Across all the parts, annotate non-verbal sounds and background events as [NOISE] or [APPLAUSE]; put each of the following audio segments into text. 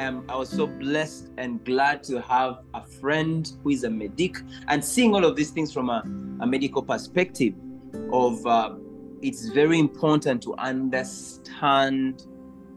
um, I was so blessed and glad to have a friend who is a medic and seeing all of these things from a, a medical perspective of uh, it's very important to understand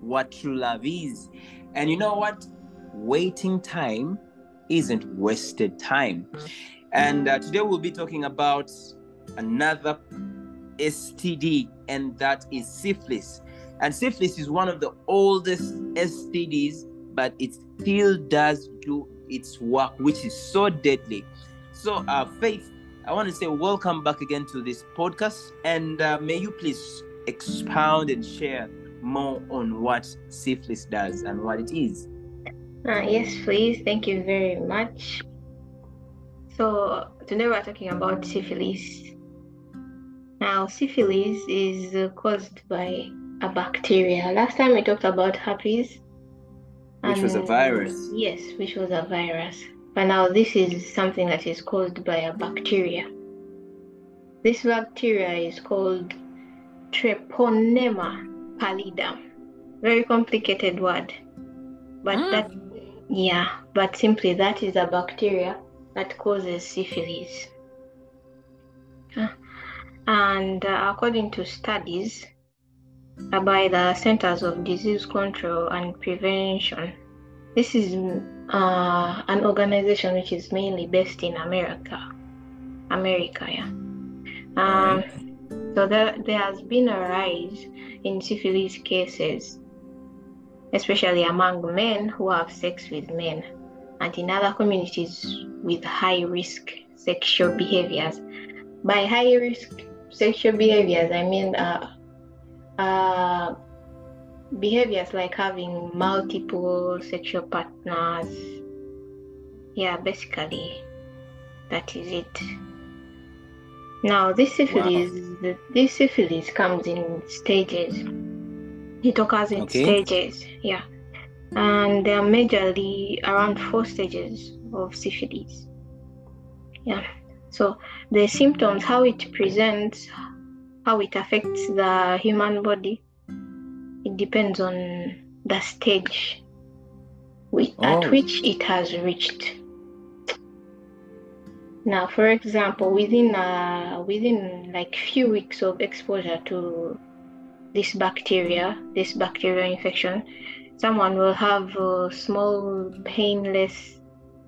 what true love is. And you know what? Waiting time isn't wasted time. And uh, today we'll be talking about another STD, and that is syphilis. And syphilis is one of the oldest STDs, but it still does do its work, which is so deadly. So, uh, Faith, I want to say welcome back again to this podcast, and uh, may you please expound and share more on what syphilis does and what it is. Uh, yes, please. Thank you very much. So, today we're talking about syphilis. Now, syphilis is caused by a bacteria. Last time we talked about herpes, which was a virus. Yes, which was a virus. But now this is something that is caused by a bacteria. This bacteria is called Treponema pallidum. Very complicated word. But mm. that yeah, but simply that is a bacteria that causes syphilis. And uh, according to studies, by the Centers of Disease Control and Prevention. This is uh, an organization which is mainly based in America. America, yeah. Um. So there, there has been a rise in syphilis cases, especially among men who have sex with men, and in other communities with high risk sexual behaviors. By high risk sexual behaviors, I mean uh, uh, behaviors like having multiple sexual partners. Yeah, basically, that is it. Now, this syphilis, wow. this syphilis comes in stages. It occurs in okay. stages, yeah, and there are majorly around four stages of syphilis. Yeah, so the symptoms, how it presents, how it affects the human body it depends on the stage with, oh. at which it has reached now for example within uh, within like few weeks of exposure to this bacteria this bacterial infection someone will have a small painless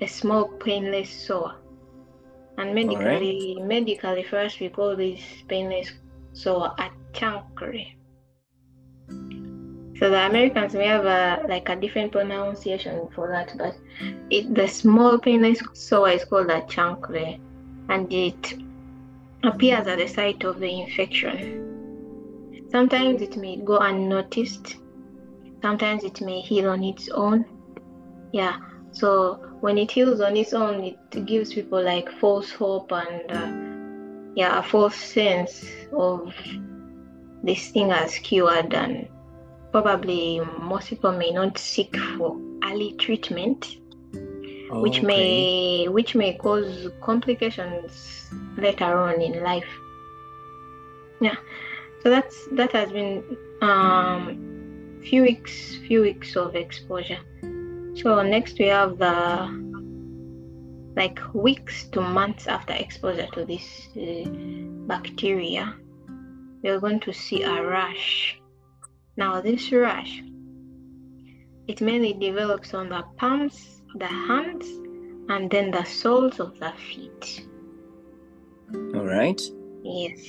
a small painless sore and medically right. medically first we call this painless so a chancre. So the Americans may have a like a different pronunciation for that, but it the small penis sore is called a chancre, and it appears at the site of the infection. Sometimes it may go unnoticed. Sometimes it may heal on its own. Yeah. So when it heals on its own, it gives people like false hope and uh, yeah a false sense of this thing as cured and probably most people may not seek for early treatment oh, which okay. may which may cause complications later on in life. Yeah. So that's that has been um few weeks few weeks of exposure. So next we have the like weeks to months after exposure to this uh, bacteria, you're going to see a rash. Now, this rash, it mainly develops on the palms, the hands, and then the soles of the feet. All right. Yes.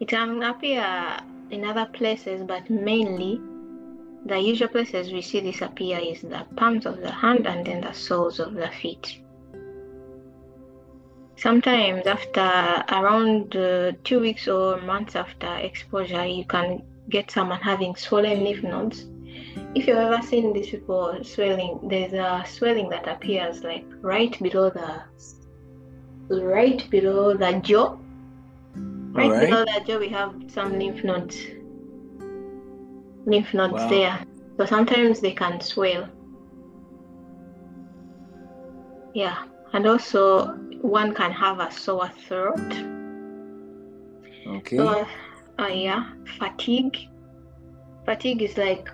It can appear in other places, but mainly the usual places we see this appear is the palms of the hand and then the soles of the feet. Sometimes after around uh, two weeks or months after exposure, you can get someone having swollen lymph nodes. If you've ever seen these people swelling, there's a swelling that appears like right below the right below the jaw. Right, right. below the jaw, we have some lymph nodes. Lymph nodes wow. there. So sometimes they can swell. Yeah, and also one can have a sore throat. Okay. So, uh, yeah, fatigue. Fatigue is like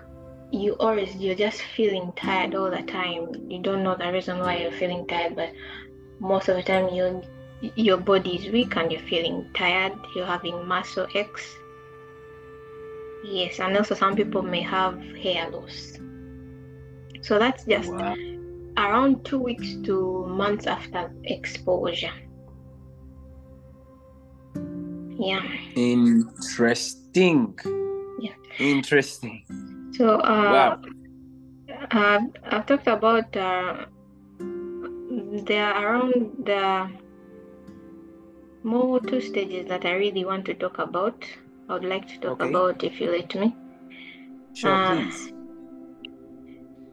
you always you're just feeling tired all the time. You don't know the reason why you're feeling tired, but most of the time you your body is weak and you're feeling tired. You're having muscle aches. Yes, and also some people may have hair loss. So that's just Wow. Around two weeks to months after exposure. Yeah. Interesting. Yeah. Interesting. So uh, Wow. uh, I've talked about uh, there are around the more two stages that I really want to talk about. I would like to talk Okay. about if you let me. Sure, Uh, please.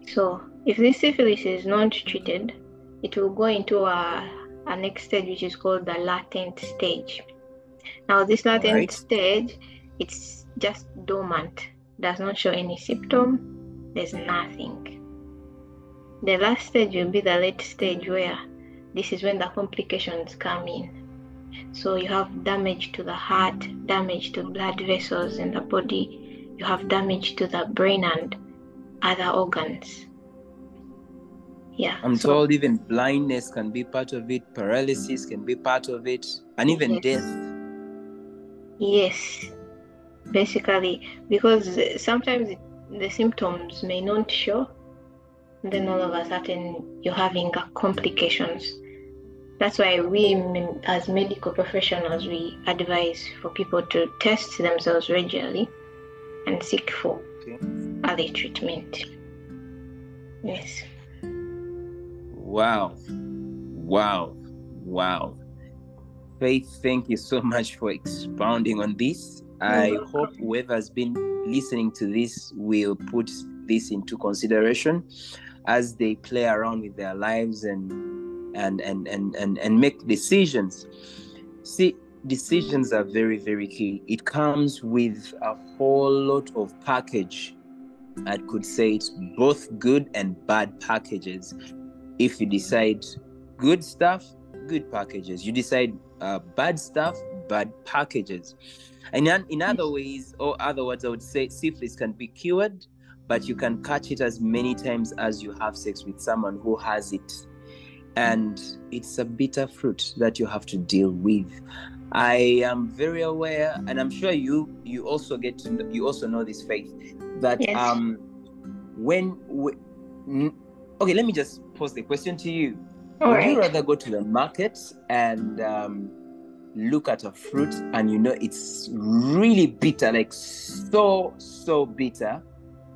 So, if this syphilis is not treated, it will go into a, a next stage, which is called the latent stage. Now, this latent Alright. stage, it's just dormant, does not show any symptom, there's nothing. The last stage will be the late stage, where this is when the complications come in. So, you have damage to the heart, damage to blood vessels in the body, you have damage to the brain and other organs. Yeah. I'm so- told even blindness can be part of it, paralysis can be part of it, and even Yes. death. Yes. Basically, because sometimes the symptoms may not show, and then all of a sudden you're having complications. That's why we, as medical professionals, we advise for people to test themselves regularly and seek for Okay. early treatment. Yes. Wow. Wow. Wow. Faith, thank you so much for expounding on this. I hope whoever has been listening to this will put this into consideration as they play around with their lives and and and and and, and make decisions. See, decisions are very, very key. It comes with a whole lot of package. I could say it's both good and bad packages if you decide good stuff, good packages. You decide uh, bad stuff, bad packages. And in, in other ways, or other words, I would say syphilis can be cured, but you can catch it as many times as you have sex with someone who has it. And it's a bitter fruit that you have to deal with. I am very aware, and I'm sure you you also get to know, you also know this faith that Yes. um when we, n- okay let me just pose the question to you. All would you rather go to the market and um, look at a fruit and you know it's really bitter like so so bitter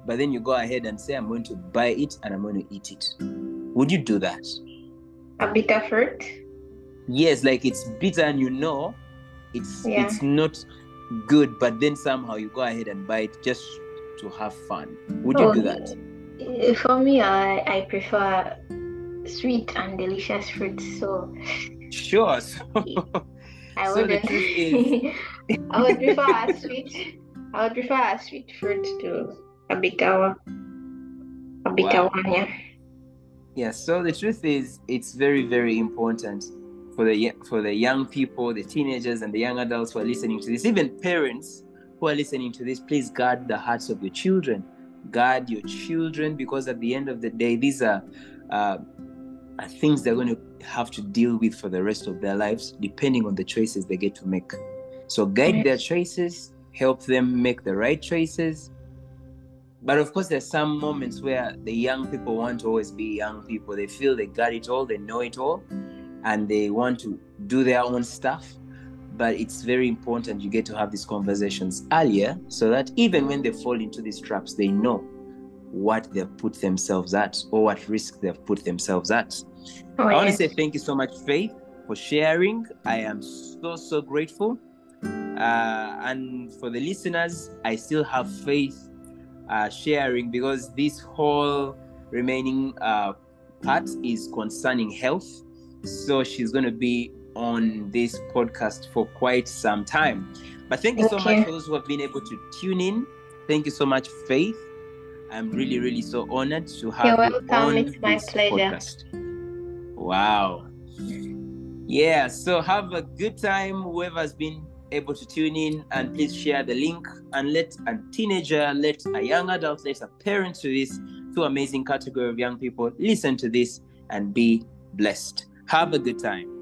but then you go ahead and say i'm going to buy it and i'm going to eat it. Would you do that? A bitter fruit. yes like it's bitter and you know it's Yeah. it's not good but then somehow you go ahead and buy it just to have fun. Would you Oh, do that? Uh, Eh, for me, I, I prefer sweet and delicious fruits. So sure so, I So wouldn't. [LAUGHS] is- I would prefer a sweet. I would prefer a sweet fruit to a bitter one. A bitter Wow. one, yeah. Yeah, so the truth is, it's very, very important for the for the young people, the teenagers, and the young adults who are listening to this. Even parents who are listening to this, please guard the hearts of your children. Guard your children because at the end of the day, these are, uh, are things they're going to have to deal with for the rest of their lives, depending on the choices they get to make. So guide their choices, help them make the right choices, but of course, there's some moments where the young people want to always be young people. They feel they got it all, they know it all, and they want to do their own stuff. But it's very important you get to have these conversations earlier so that even when they fall into these traps, they know what they've put themselves at or what risk they've put themselves at. Oh, I want to say thank you so much, Faith, for sharing. I am so, so grateful. Uh, and for the listeners, I still have faith uh, sharing because this whole remaining uh, part is concerning health. So she's going to be on this podcast for quite some time. But thank you so much for those who have been able to tune in. Thank you so much, Faith. I'm really, really so honored to have You're you on It's my this pleasure. podcast. Wow. Yeah, so have a good time, whoever's been able to tune in and please share the link and let a teenager, let a young adult, let a parent to this two amazing category of young people listen to this and be blessed. Have a good time.